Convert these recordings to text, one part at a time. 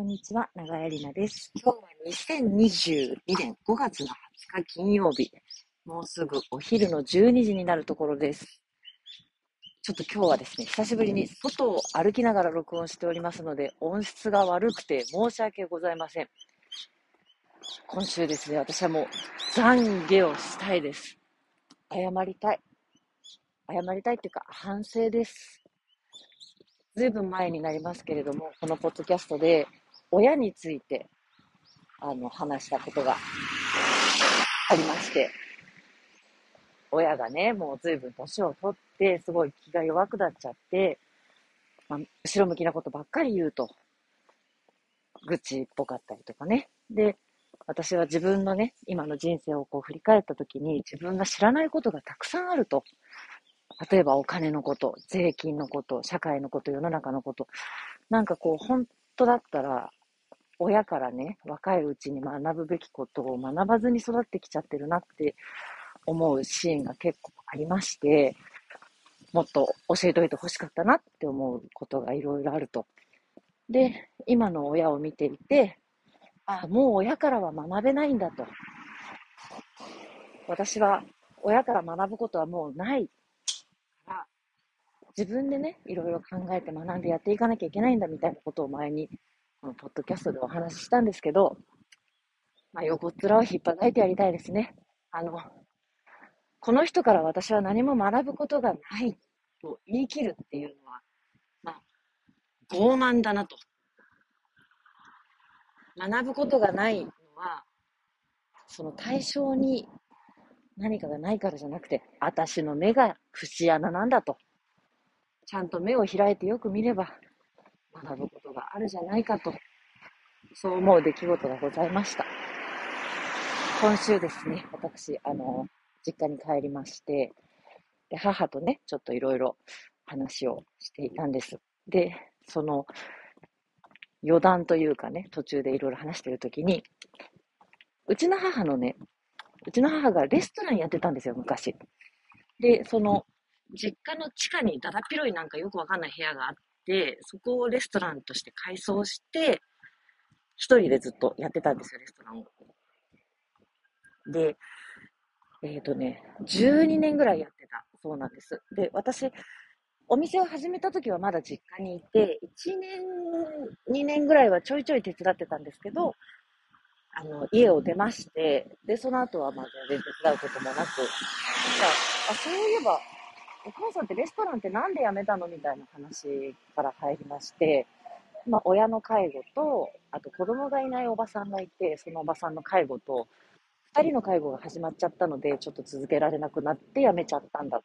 こんにちは。長江里奈です。今日は2022年5月の20日金曜日。もうすぐお昼の12時になるところです。ちょっと今日はですね、久しぶりに外を歩きながら録音しておりますので、音質が悪くて申し訳ございません。今週ですね、私はもう懺悔をしたいです。謝りたい。謝りたいっていうか、反省です。ずいぶん前になりますけれども、このポッドキャストで親についてあの話したことがありまして、親がね、もうずいぶん年を取って、すごい気が弱くなっちゃって、まあ、後ろ向きなことばっかり言うと、愚痴っぽかったりとかね。で、私は自分のね、今の人生をこう振り返ったときに、自分が知らないことがたくさんあると。例えばお金のこと、税金のこと、社会のこと、世の中のこと。なんかこう、本当だったら、親からね、若いうちに学ぶべきことを学ばずに育ってきちゃってるなって思うシーンが結構ありまして、もっと教えておいてほしかったなって思うことがいろいろあると。で、今の親を見ていて、ああ、もう親からは学べないんだと。私は親から学ぶことはもうないから、自分でね、いろいろ考えて学んでやっていかなきゃいけないんだみたいなことを前に、ポッドキャストでお話ししたんですけど、まあ、横っ面を引っ張いてやりたいですね。あの、この人から私は何も学ぶことがないと言い切るっていうのは、まあ、傲慢だなと。学ぶことがないのは、その対象に何かがないからじゃなくて、私の目が節穴なんだと。ちゃんと目を開いてよく見れば、学ぶことあるじゃないかと。そう思う出来事がございました。今週ですね、私、あの、実家に帰りまして、で母とね、ちょっといろいろ話をしていたんです。で、その余談というかね、途中でいろいろ話してるときに、うちの母のね、うちの母がレストランやってたんですよ、昔。で、その、実家の地下にだだっ広いなんかよくわかんない部屋があって、そこをレストランとして改装して、一人でずっとやってたんですよ、レストランを。で、えっ、とね、12年ぐらいやってたそうなんです。で、私、お店を始めた時はまだ実家にいて、1年、2年ぐらいはちょいちょい手伝ってたんですけど、あの、家を出まして、で、その後はまあ全然手伝うこともなく、じゃあ、あ、そういえば、お母さんってレストランってなんで辞めたのみたいな話から入りまして、まあ、親の介護と、あと子供がいないおばさんがいて、そのおばさんの介護と、二人の介護が始まっちゃったので、ちょっと続けられなくなって辞めちゃったんだと。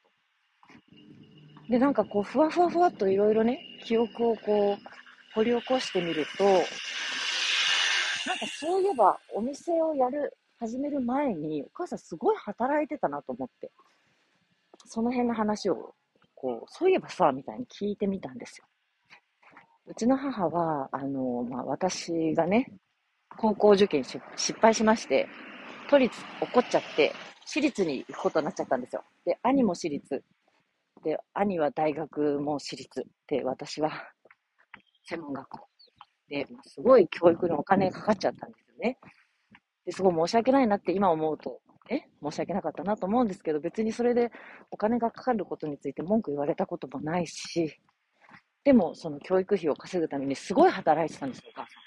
で、なんかこう、ふわふわふわっといろいろね、記憶をこう、掘り起こしてみると、なんかそういえば、お店をやる、始める前に、お母さんすごい働いてたなと思って、その辺の話を、こう、そういえばさ、みたいに聞いてみたんですよ。うちの母は、あの、まあ、私がね、高校受験し失敗しまして、都立怒っちゃって、私立に行くことになっちゃったんですよ。で、兄も私立。で、兄は大学も私立。で、私は専門学校。で、まあすごい教育にお金かかっちゃったんですよね。で、すごい申し訳ないなって今思うと、え申し訳なかったなと思うんですけど、別にそれでお金がかかることについて文句言われたこともないし、でも、その教育費を稼ぐためにすごい働いてたんですよ、お母さん。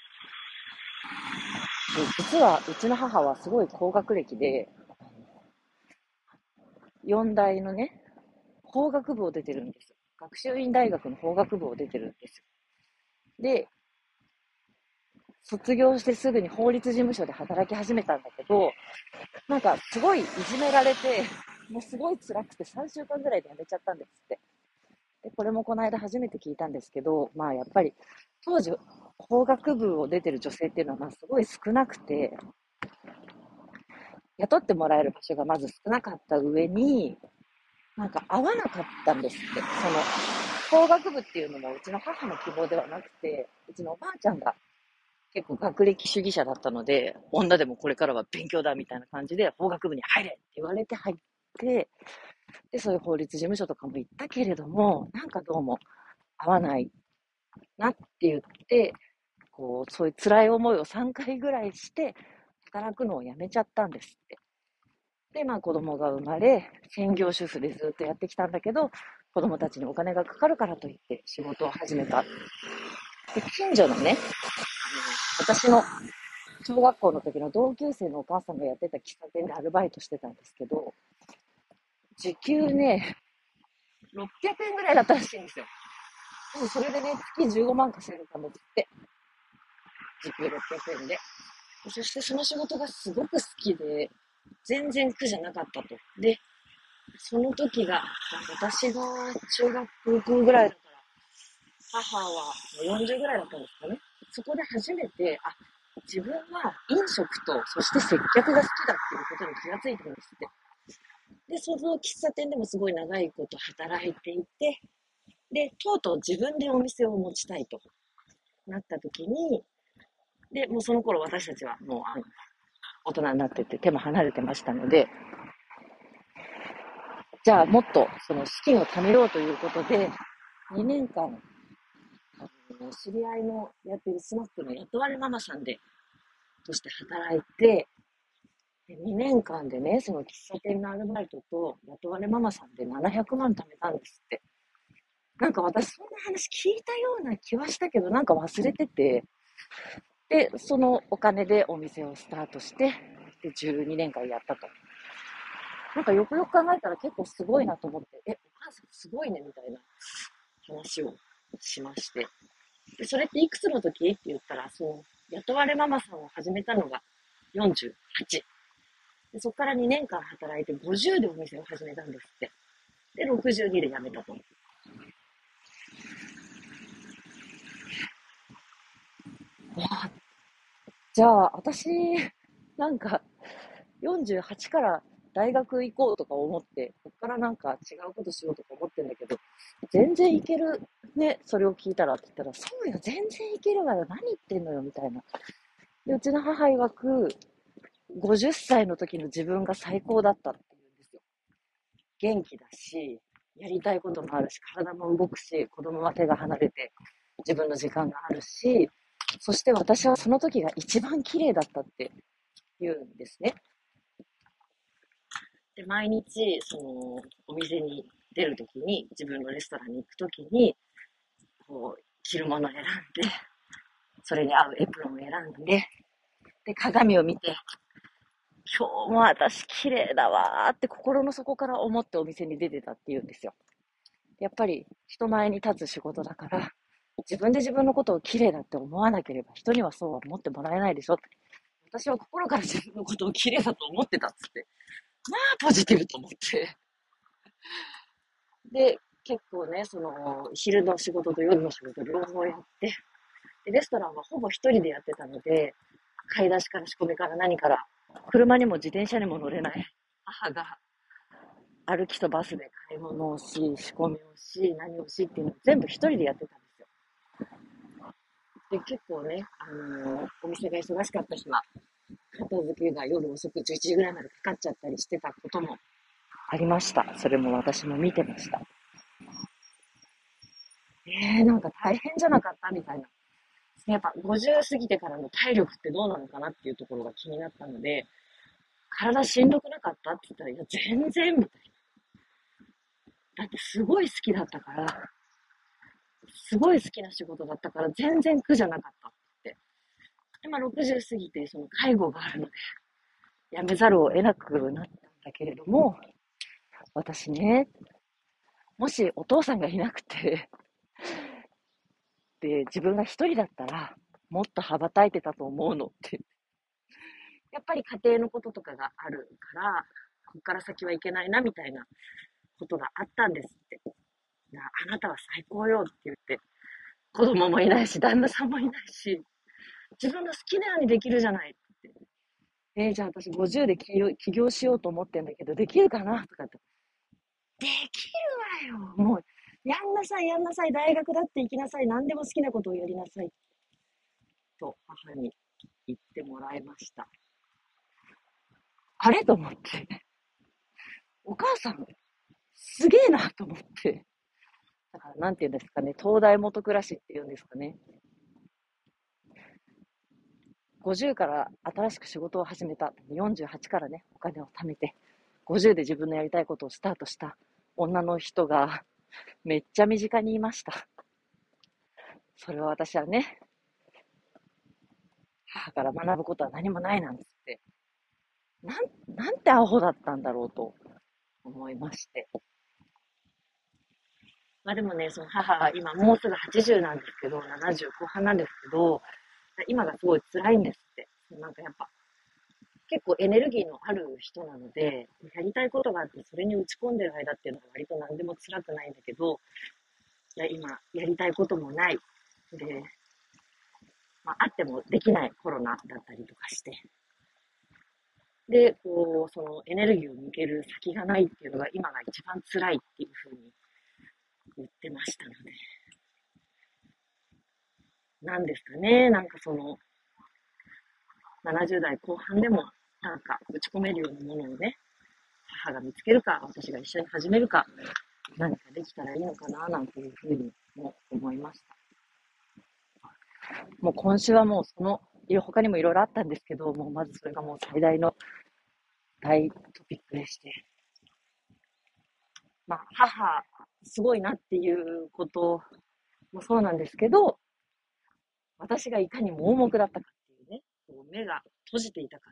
で実は、うちの母はすごい高学歴で、四大のね、法学部を出てるんです。学習院大学の法学部を出てるんです。で、卒業してすぐに法律事務所で働き始めたんだけど、なんかすごいいじめられて、もうすごい辛くて3週間ぐらいで辞めちゃったんですって。で、これもこの間初めて聞いたんですけど、まあやっぱり当時法学部を出てる女性っていうのはまあすごい少なくて、雇ってもらえる場所がまず少なかった上に、なんか合わなかったんですって。その、法学部っていうのもうちの母の希望ではなくて、うちのおばあちゃんが結構学歴主義者だったので、女でもこれからは勉強だみたいな感じで法学部に入れって言われて入って、で、そういう法律事務所とかも行ったけれども、なんかどうも合わないなって言って、こう、そういう辛い思いを3回ぐらいして、働くのをやめちゃったんですって。で、まあ子供が生まれ、専業主婦でずっとやってきたんだけど、子供たちにお金がかかるからといって仕事を始めた。で、近所のね、私の小学校の時の同級生のお母さんがやってた喫茶店でアルバイトしてたんですけど、時給ね、600円ぐらいだったらしいんですよ。でもそれでね、月15万稼ぐためって。時給600円で。そしてその仕事がすごく好きで、全然苦じゃなかったと。で、その時が、私が中学校ぐらいだから、母は40ぐらいだったんですかね。そこで初めて、あ、自分は飲食と、そして接客が好きだっていうことに気がついたんですって。で、その喫茶店でもすごい長いこと働いていて、で、とうとう自分でお店を持ちたいとなった時に、で、もうその頃私たちはもうあの大人になってて手も離れてましたので、じゃあもっとその資金を貯めようということで、2年間、知り合いのやってるスナックの雇われママさんで、として働いて、2年間でね、その喫茶店のアルバイトと雇われママさんで700万貯めたんですって。なんか私そんな話聞いたような気はしたけど、なんか忘れてて、で、そのお金でお店をスタートして、で、12年間やったと。なんかよくよく考えたら結構すごいなと思って、え、お母さんすごいねみたいな話をしまして。で、それっていくつの時？って言ったら、その、雇われママさんを始めたのが48。でそこから2年間働いて50でお店を始めたんですって。で、62で辞めたと。わじゃあ、私、なんか、48から大学行こうとか思って、こっからなんか違うことしようとか思ってんだけど、全然いけるね、それを聞いたらって言ったら、そうよ、全然いけるわよ、何言ってんのよ、みたいな。で、うちの母曰く、50歳の時の自分が最高だったって言うんですよ。元気だし、やりたいこともあるし、体も動くし、子供は手が離れて、自分の時間があるし、そして私はその時が一番綺麗だったって言うんですね。で、毎日、その、お店に出るときに、自分のレストランに行くときに、こう、着るものを選んで、それに合うエプロンを選んで、で、鏡を見て、今日も私綺麗だわーって心の底から思ってお店に出てたって言うんですよ。やっぱり人前に立つ仕事だから、自分で自分のことを綺麗だって思わなければ人にはそうは思ってもらえないでしょって。私は心から自分のことを綺麗だと思ってたっつって。まあ、ポジティブと思って。で、結構ね、その、昼の仕事と夜の仕事両方やって、でレストランはほぼ一人でやってたので、買い出しから仕込みから何から、車にも自転車にも乗れない母が、歩きとバスで買い物をし、仕込みをし、何をしっていうのを全部一人でやってたんですよ。で、結構ね、あのー、お店が忙しかった日は、片付けが夜遅く11時ぐらいまでかかっちゃったりしてたこともありました。それも私も見てました。えー、なんか大変じゃなかったみたいな。やっぱ50過ぎてからの体力ってどうなのかなっていうところが気になったので、体しんどくなかったって言ったら、いや、全然みたいな。だってすごい好きだったから、すごい好きな仕事だったから全然苦じゃなかった。で、まあ60過ぎてその介護があるので、辞めざるを得なくなったんだけれども、私ね、もしお父さんがいなくてで、自分が一人だったら、もっと羽ばたいてたと思うのって。やっぱり家庭のこととかがあるから、ここから先はいけないな、みたいなことがあったんですって。あなたは最高よって言って、子供もいないし、旦那さんもいないし、自分の好きなようにできるじゃないって。えー、じゃあ私50で起業しようと思ってんだけど、できるかなとかって。できるわよもう、やんなさい、やんなさい、大学だって行きなさい、何でも好きなことをやりなさい。と、母に言ってもらいました。あれ？と思って。お母さん、すげえなと思って。だから、なんて言うんですかね、東大元暮らしっていうんですかね。50から新しく仕事を始めた。48からね、お金を貯めて、50で自分のやりたいことをスタートした女の人が、めっちゃ身近にいました。それは私はね、母から学ぶことは何もないなんつって、なん、なんてアホだったんだろうと思いまして。まあでもね、その母は今もうすぐ80なんですけど、70後半なんですけど、今がすごい辛いんですって。なんかやっぱ、結構エネルギーのある人なので、やりたいことがあって、それに打ち込んでる間っていうのは割と何でも辛くないんだけど、いや、今、やりたいこともない。で、まあ、あってもできないコロナだったりとかして。で、こう、そのエネルギーを向ける先がないっていうのが今が一番辛いっていうふうに言ってましたので。なんですかね、なんかその、70代後半でも、なんか打ち込めるようなものをね、母が見つけるか、私が一緒に始めるか、何かできたらいいのかな、なんていうふうにも思いました。もう今週はもうその、他にもいろいろあったんですけど、もうまずそれがもう最大の大トピックでして。まあ、母、すごいなっていうこともそうなんですけど、私がいかに盲目だったかっていうね、こう目が閉じていたか。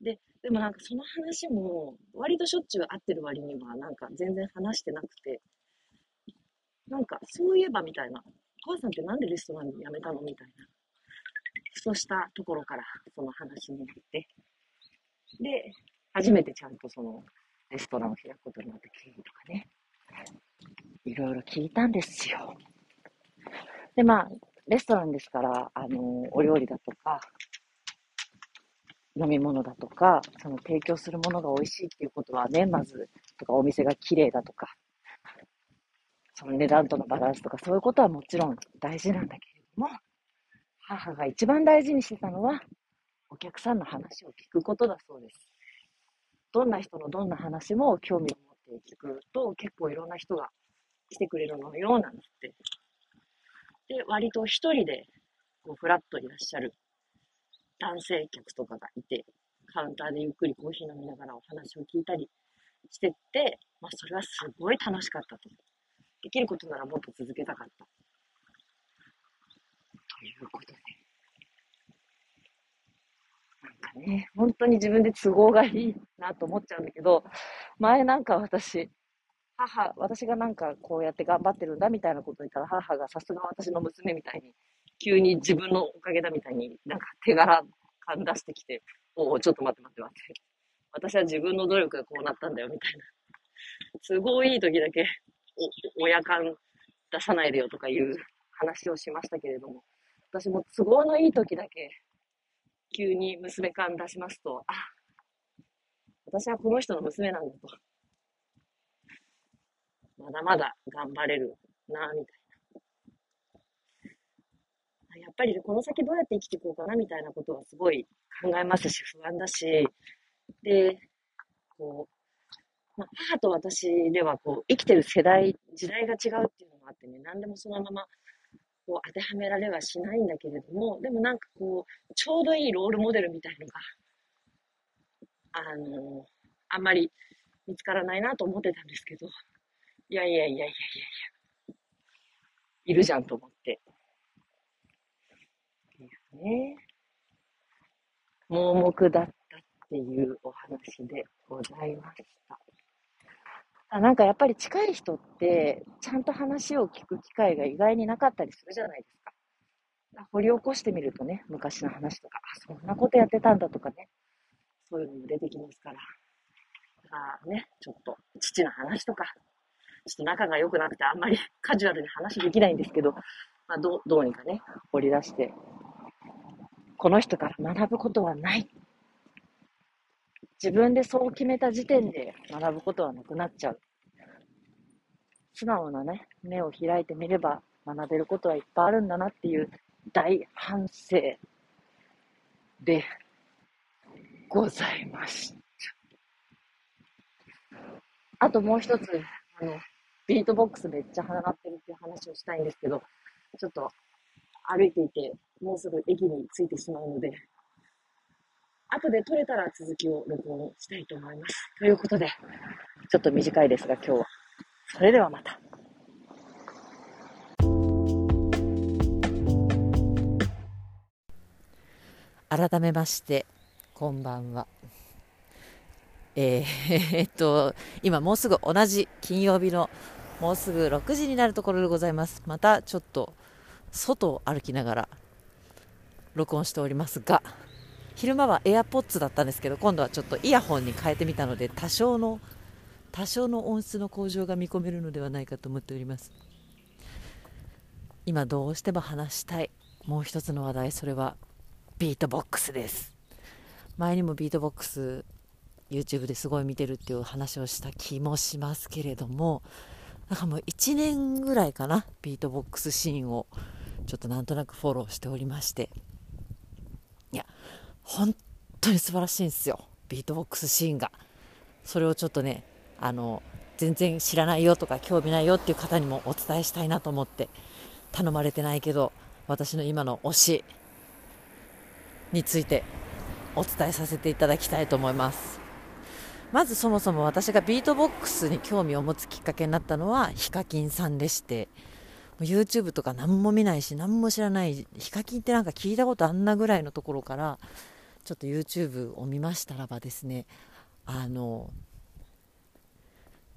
で、でもなんかその話も、割としょっちゅう会ってる割には、なんか全然話してなくて、なんかそういえばみたいな、お母さんってなんでレストラン辞めたのみたいな、そうしたところからその話になって、で、初めてちゃんとそのレストランを開くことになった経緯とかね、いろいろ聞いたんですよ。で、まあ、レストランですから、あの、お料理だとか、飲み物だとか、その提供するものが美味しいっていうことはね、まず、とかお店が綺麗だとか、その値段とのバランスとか、そういうことはもちろん大事なんだけれども、母が一番大事にしてたのは、お客さんの話を聞くことだそうです。どんな人のどんな話も興味を持って聞くと、結構いろんな人が来てくれるのよう、なんつってで、割と一人で、こう、フラットいらっしゃる男性客とかがいて、カウンターでゆっくりコーヒー飲みながらお話を聞いたりしてって、まあ、それはすごい楽しかったと。できることならもっと続けたかった。ということで。なんかね、本当に自分で都合がいいなと思っちゃうんだけど、前なんか私、母、私がなんかこうやって頑張ってるんだみたいなことを言ったら、母がさすが私の娘みたいに、急に自分のおかげだみたいになんか手柄感出してきて、おお、ちょっと待って待って待って。私は自分の努力がこうなったんだよみたいな。都合いい時だけ、親感出さないでよとかいう話をしましたけれども、私も都合のいい時だけ、急に娘感出しますと、あ、私はこの人の娘なんだと。まだまだ頑張れるな、みたいな。やっぱりこの先どうやって生きていこうかな、みたいなことはすごい考えますし、不安だし、で、こう、まあ、母と私ではこう生きてる世代、時代が違うっていうのもあってね、何でもそのままこう当てはめられはしないんだけれども、でもなんかこう、ちょうどいいロールモデルみたいのが、あの、あんまり見つからないなと思ってたんですけど、いやいやいやいやいやいや。いるじゃんと思って。ね。盲目だったっていうお話でございました。あなんかやっぱり近い人って、ちゃんと話を聞く機会が意外になかったりするじゃないですか。掘り起こしてみるとね、昔の話とか、あ、そんなことやってたんだとかね、そういうのも出てきますから。あね、ちょっと父の話とか、ちょっと仲が良くなくてあんまり カジュアルに話できないんですけど、まあ、どどうにかね、掘り出して、この人から学ぶことはない。自分でそう決めた時点で学ぶことはなくなっちゃう。素直なね、目を開いてみれば学べることはいっぱいあるんだなっていう大反省でございました。あともう一つ、あの、ビートボックスめっちゃ鼻鳴ってるっていう話をしたいんですけど、ちょっと歩いていてもうすぐ駅に着いてしまうので、後で撮れたら続きを録音したいと思います。ということで、ちょっと短いですが今日は。それではまた。改めまして、こんばんは。えー、えっと、今もうすぐ同じ金曜日のもうすぐ6時になるところでございます。またちょっと外を歩きながら録音しておりますが、昼間は AirPods だったんですけど今度はちょっとイヤホンに変えてみたので多少の多少の音質の向上が見込めるのではないかと思っております今どうしても話したいもう一つの話題それはビートボックスです前にもビートボックス YouTube ですごい見てるっていう話をした気もしますけれどもなんかもう1年ぐらいかなビートボックスシーンをちょっとなんとなくフォローしておりまして。いや本当に素晴らしいんですよビートボックスシーンが。それをちょっとねあの全然知らないよとか興味ないよっていう方にもお伝えしたいなと思って頼まれてないけど私の今の推しについてお伝えさせていただきたいと思います。まずそもそも私がビートボックスに興味を持つきっかけになったのはヒカキンさんでして。YouTube とか何も見ないし何も知らないヒカキンってなんか聞いたことあんなぐらいのところからちょっと YouTube を見ましたらばですねあの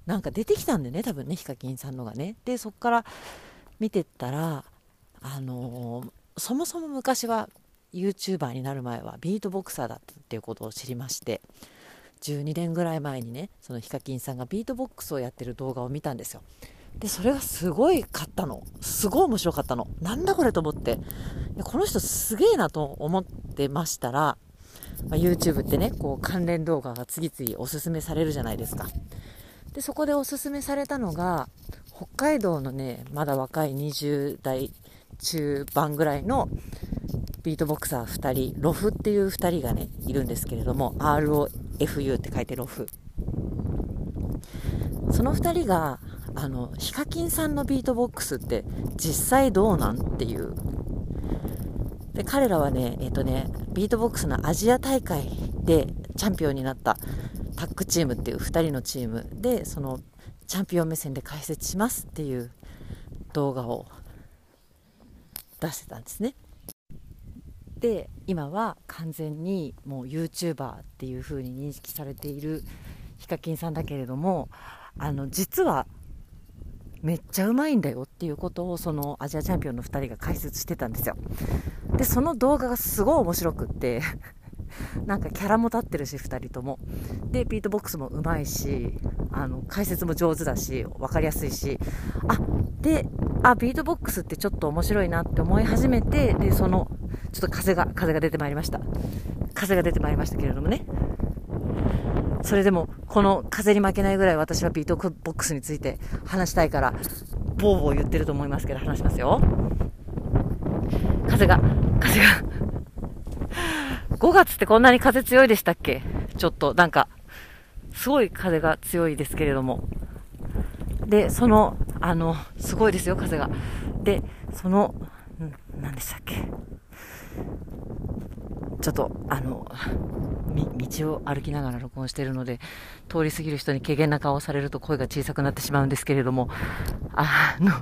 なんか出てきたんでね多分ねヒカキンさんのがね。でそこから見てったらあのそもそも昔は YouTuber になる前はビートボクサーだったっていうことを知りまして。12年ぐらい前にねそのヒカキンさんがビートボックスをやってる動画を見たんですよ。でそれがすごい買ったの。すごい面白かったの。なんだこれと思って。この人すげえなと思ってましたらまあ、YouTube ってね、こう関連動画が次々おすすめされるじゃないですか。で、そこでおすすめされたのが、北海道のね、まだ若い20代中盤ぐらいのビートボクサー2人、ロフっていう2人がね、いるんですけれども、ROFU って書いてロフ。その2人が、あの、ヒカキンさんのビートボックスって実際どうなんっていうで彼らはね、えっ、とね、ビートボックスのアジア大会でチャンピオンになったタッグチームっていう2人のチームでそのチャンピオン目線で解説しますっていう動画を出してたんですね。で今は完全にもう YouTuber っていう風に認識されているヒカキンさんだけれどもあの実はめっちゃうまいんだよっていうことをそのアジアチャンピオンの2人が解説してたんですよでその動画がすごい面白くってなんかキャラも立ってるし2人とも。でビートボックスもうまいしあの解説も上手だし分かりやすいし。あであビートボックスってちょっと面白いなって思い始めてでそのちょっと風が風が出てまいりました。風が出てまいりましたけれどもね。それでも、この風に負けないぐらい私はビートボックスについて話したいから、ボーボー言ってると思いますけど、話しますよ。風が、風が。5月ってこんなに風強いでしたっけ？ちょっと、なんか、すごい風が強いですけれども。で、その、あの、すごいですよ、風が。で、その、何でしたっけ？ちょっと、あの、道を歩きながら録音しているので、通り過ぎる人に軽減な顔をされると声が小さくなってしまうんですけれども、あの、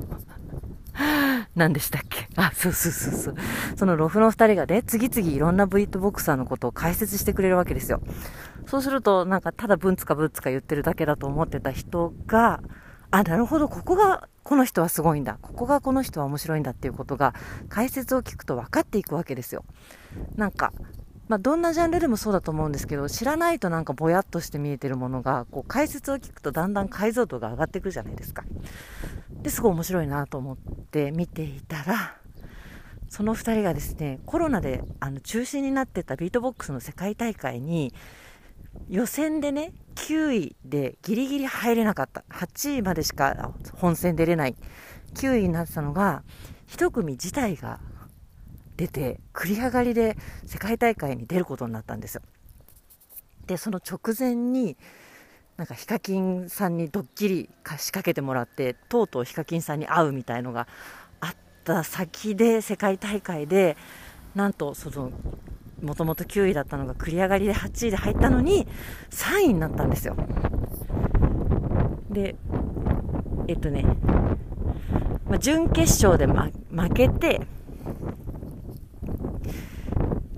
何でしたっけ？あ、そうそうそうそう。そのロフの二人がね、次々いろんなビートボクサーのことを解説してくれるわけですよ。そうすると、なんかただブンツかブンツか言ってるだけだと思ってた人が、あ、なるほど、ここがこの人はすごいんだ。ここがこの人は面白いんだっていうことが解説を聞くと分かっていくわけですよ。なんか、まあ、どんなジャンルでもそうだと思うんですけど、知らないとなんかぼやっとして見えてるものが、こう解説を聞くとだんだん解像度が上がってくるじゃないですか。で、すごい面白いなと思っって見ていたら、その2人がですね、コロナであの中止になってたビートボックスの世界大会に、予選でね、9位でギリギリ入れなかった。8位までしか本戦出れない。9位になってたのが、1組自体が出て、繰り上がりで世界大会に出ることになったんですよ。で、その直前に、なんかヒカキンさんにドッキリ仕掛けてもらって、とうとうヒカキンさんに会うみたいのがあった先で、世界大会で、なんとそのもともと9位だったのが繰り上がりで8位で入ったのに3位になったんですよ。でえっとね、まあ、準決勝で、ま、負けて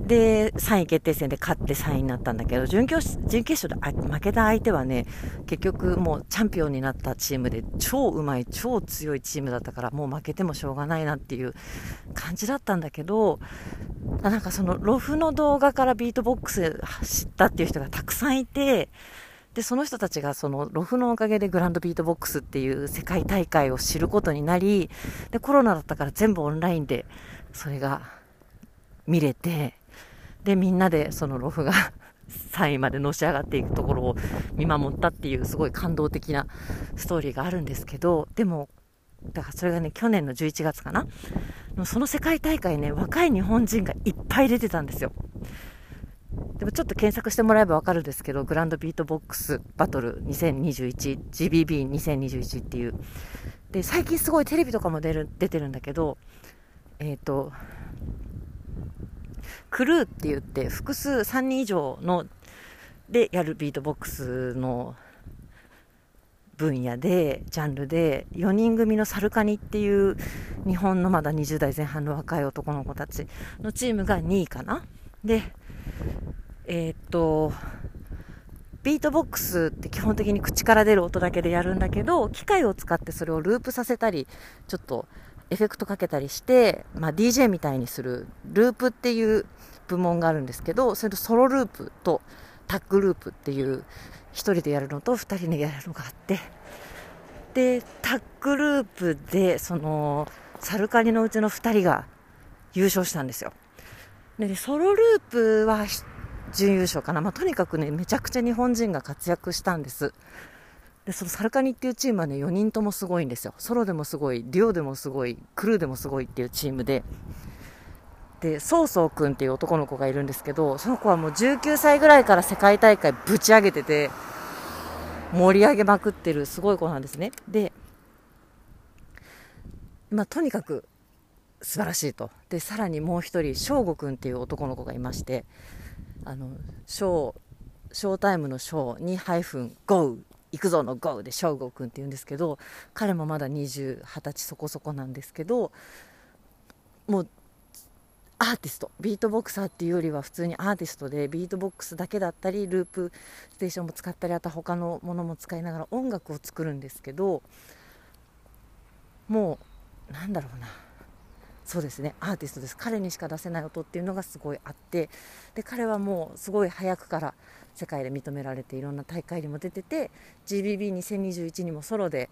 で、3位決定戦で勝って3位になったんだけど、準決準決勝で負けた相手はね、結局もうチャンピオンになったチームで超うまい、超強いチームだったから、もう負けてもしょうがないなっていう感じだったんだけど、なんかそのロフの動画からビートボックス知ったっていう人がたくさんいて、で、その人たちがそのロフのおかげでグランドビートボックスっていう世界大会を知ることになり、で、コロナだったから全部オンラインでそれが見れて、で、みんなでそのロフが 3位までのし上がっていくところを見守ったっていうすごい感動的なストーリーがあるんですけど、でも、だからそれがね、去年の11月かな？その世界大会ね、若い日本人がいっぱい出てたんですよ。でもちょっと検索してもらえばわかるんですけど、グランドビートボックスバトル2021、GBB2021 っていう。で、最近すごいテレビとかも出る出てるんだけど、えっ、ー、と、クルーって言って複数3人以上のでやるビートボックスの分野でジャンルで4人組のサルカニっていう日本のまだ20代前半の若い男の子たちのチームが2位かな。でえー、っとビートボックスって基本的に口から出る音だけでやるんだけど機械を使ってそれをループさせたりちょっとエフェクトかけたりして、まあ、DJ みたいにするループっていう部門があるんですけどそれとソロループとタッグループっていう1人でやるのと2人でやるのがあって。でタッグループでそのサルカニのうちの2人が優勝したんですよ。でソロループは準優勝かな、まあ、とにかくねめちゃくちゃ日本人が活躍したんです。でそのサルカニっていうチームはね4人ともすごいんですよ。ソロでもすごいデュオでもすごいクルーでもすごいっていうチームで。でソーソー君っていう男の子がいるんですけどその子はもう19歳ぐらいから世界大会ぶち上げてて盛り上げまくってるすごい子なんですね。で、まあ、とにかく素晴らしいと。でさらにもう1人翔吾君っていう男の子がいましてあのショーショータイムのショーにハイフンゴー行くぞのゴーで翔吾君って言うんですけど彼もまだ20、20歳そこそこなんですけどもうアーティストビートボクサーっていうよりは普通にアーティストでビートボックスだけだったりループステーションも使ったりあと他のものも使いながら音楽を作るんですけどもうなんだろうな。そうですね。アーティストです。彼にしか出せない音っていうのがすごいあってで彼はもうすごい早くから世界で認められていろんな大会にも出てて GBB2021 にもソロで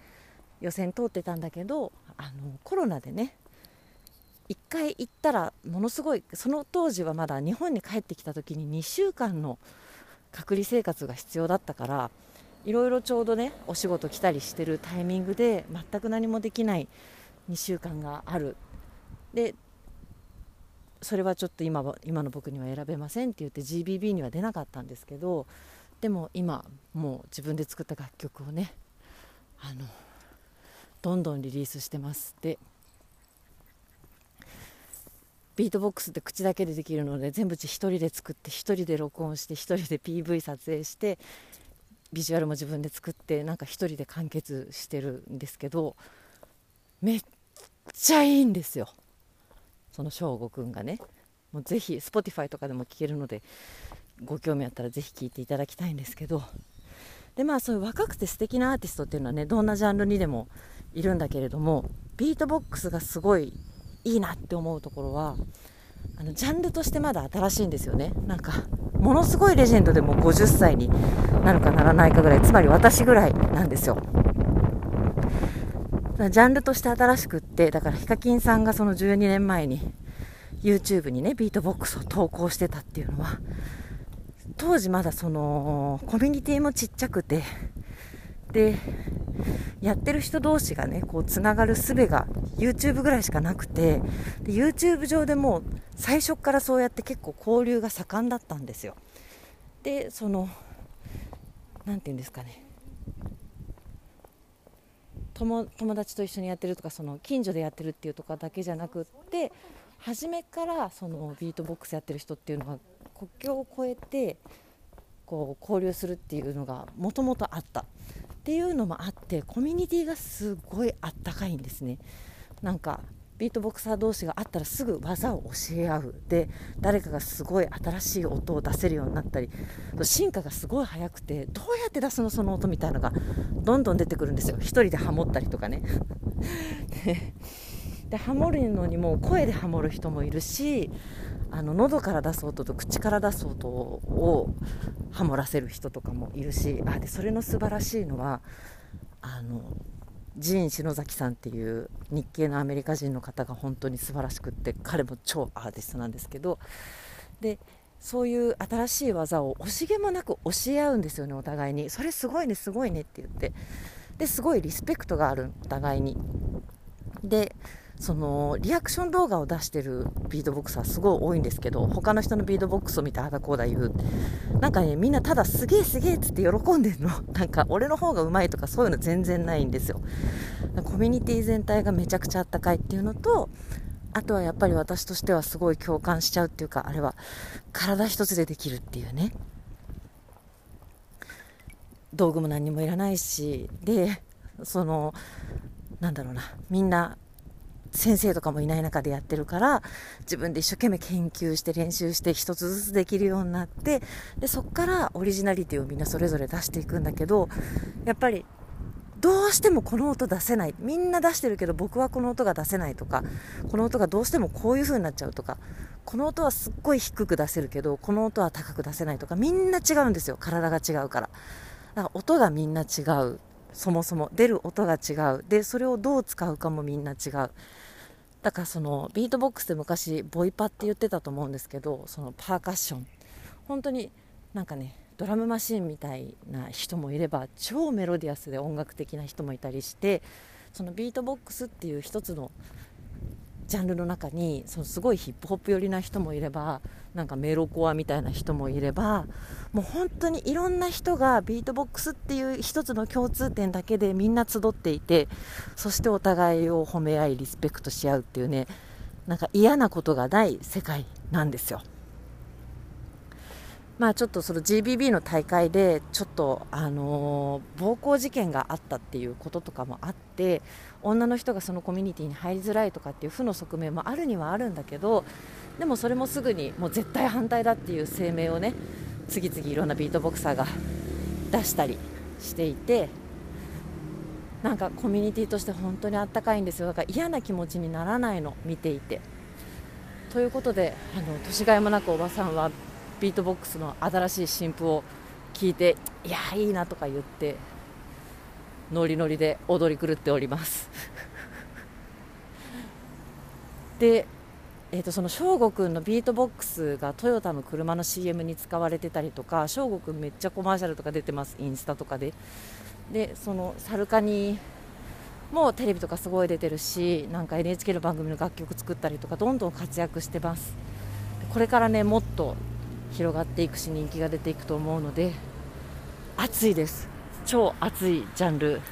予選通ってたんだけどあのコロナでね1回行ったらものすごいその当時はまだ日本に帰ってきた時に2週間の隔離生活が必要だったからいろいろちょうどねお仕事来たりしてるタイミングで全く何もできない2週間があるでそれはちょっと今今の僕には選べませんって言って GBB には出なかったんですけどでも今もう自分で作った楽曲をねあのどんどんリリースしてますでビートボックスって口だけでできるので全部1人で作って1人で録音して1人で PV 撮影してビジュアルも自分で作ってなんか1人で完結してるんですけどめっちゃいいんですよ。その翔吾くんがねもうぜひ Spotify とかでも聴けるのでご興味あったらぜひ聴いていただきたいんですけど。でまあそういう若くて素敵なアーティストっていうのはねどんなジャンルにでもいるんだけれどもビートボックスがすごいいいなって思うところはあのジャンルとしてまだ新しいんですよね。なんかものすごいレジェンドでも50歳になるかならないかぐらいつまり私ぐらいなんですよ。ジャンルとして新しくってだからヒカキンさんがその12年前に YouTube にねビートボックスを投稿してたっていうのは当時まだそのコミュニティもちっちゃくてでやってる人同士がねこうつながる術が YouTube ぐらいしかなくてで YouTube 上でも最初からそうやって結構交流が盛んだったんですよ。でその何て言うんですかね友達と一緒にやってるとかその近所でやってるっていうとかだけじゃなくって初めからそのビートボックスやってる人っていうのが国境を越えてこう交流するっていうのがもともとあった。っていうのもあってコミュニティがすごいあったかいんですね。なんかビートボクサー同士があったらすぐ技を教え合う。で誰かがすごい新しい音を出せるようになったり。進化がすごい速くてどうやって出すのその音みたいなのがどんどん出てくるんですよ。1人でハモったりとかね。でハモるのにも声でハモる人もいるしあの喉から出す音と口から出す音をハモらせる人とかもいるし。あでそれの素晴らしいのはあのジーン篠崎さんっていう日系のアメリカ人の方が本当に素晴らしくって彼も超アーティストなんですけどでそういう新しい技を惜しげもなく教え合うんですよねお互いに。それすごいねすごいねって言って。ですごいリスペクトがあるお互いに。でそのリアクション動画を出してるビートボックスはすごい多いんですけど他の人のビートボックスを見てあだこうだ言う。なんかねみんなただすげえすげえっつって喜んでるの。なんか俺の方がうまいとかそういうの全然ないんですよ。コミュニティ全体がめちゃくちゃあったかいっていうのとあとはやっぱり私としてはすごい共感しちゃうっていうかあれは体一つでできるっていうね。道具も何にもいらないしでそのなんだろうな。みんな先生とかもいない中でやってるから自分で一生懸命研究して練習して一つずつできるようになってでそこからオリジナリティをみんなそれぞれ出していくんだけどやっぱりどうしてもこの音出せない。みんな出してるけど僕はこの音が出せないとかこの音がどうしてもこういう風になっちゃうとかこの音はすっごい低く出せるけどこの音は高く出せないとかみんな違うんですよ。体が違うから。だから音がみんな違う。そもそも。出る音が違う。でそれをどう使うかもみんな違う。だからそのビートボックスで昔ボイパって言ってたと思うんですけどそのパーカッション。本当になんかねドラムマシンみたいな人もいれば超メロディアスで音楽的な人もいたりしてそのビートボックスっていう一つのジャンルの中にそのすごいヒップホップ寄りな人もいればなんかメロコアみたいな人もいればもう本当にいろんな人がビートボックスっていう一つの共通点だけでみんな集っていてそしてお互いを褒め合いリスペクトし合うっていうねなんか嫌なことがない世界なんですよ。まあちょっとその GBB の大会でちょっとあの、暴行事件があったっていうこととかもあって女の人がそのコミュニティに入りづらいとかっていう負の側面もあるにはあるんだけどでもそれもすぐにもう絶対反対だっていう声明をね次々いろんなビートボクサーが出したりしていてなんかコミュニティとして本当にあったかいんですよ。だから嫌な気持ちにならないの見ていて。ということであの年がいもなくおばさんはビートボックスの新しい新譜を聞いていやいいなとか言ってノリノリで踊り狂っております。で、えーと、その翔吾君のビートボックスがトヨタの車の CM に使われてたりとか翔吾君めっちゃコマーシャルとか出てますインスタとかで。でそのサルカニもテレビとかすごい出てるしなんか NHK の番組の楽曲作ったりとかどんどん活躍してます。これからねもっと広がっていくし人気が出ていくと思うので熱いです。超熱いジャンル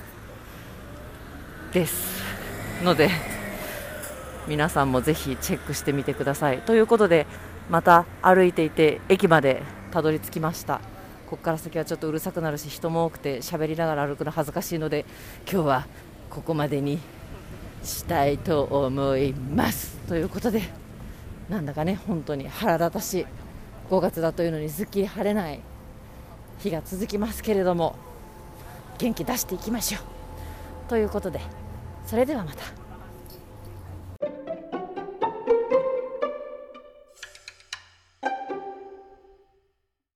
です。ので皆さんもぜひチェックしてみてください。ということでまた歩いていて駅までたどり着きました。ここから先はちょっとうるさくなるし人も多くて喋りながら歩くの恥ずかしいので今日はここまでにしたいと思います。ということでなんだかね本当に腹立たしい。5月だというのにすっきり晴れない日が続きますけれども元気出していきましょう。ということでそれではまた。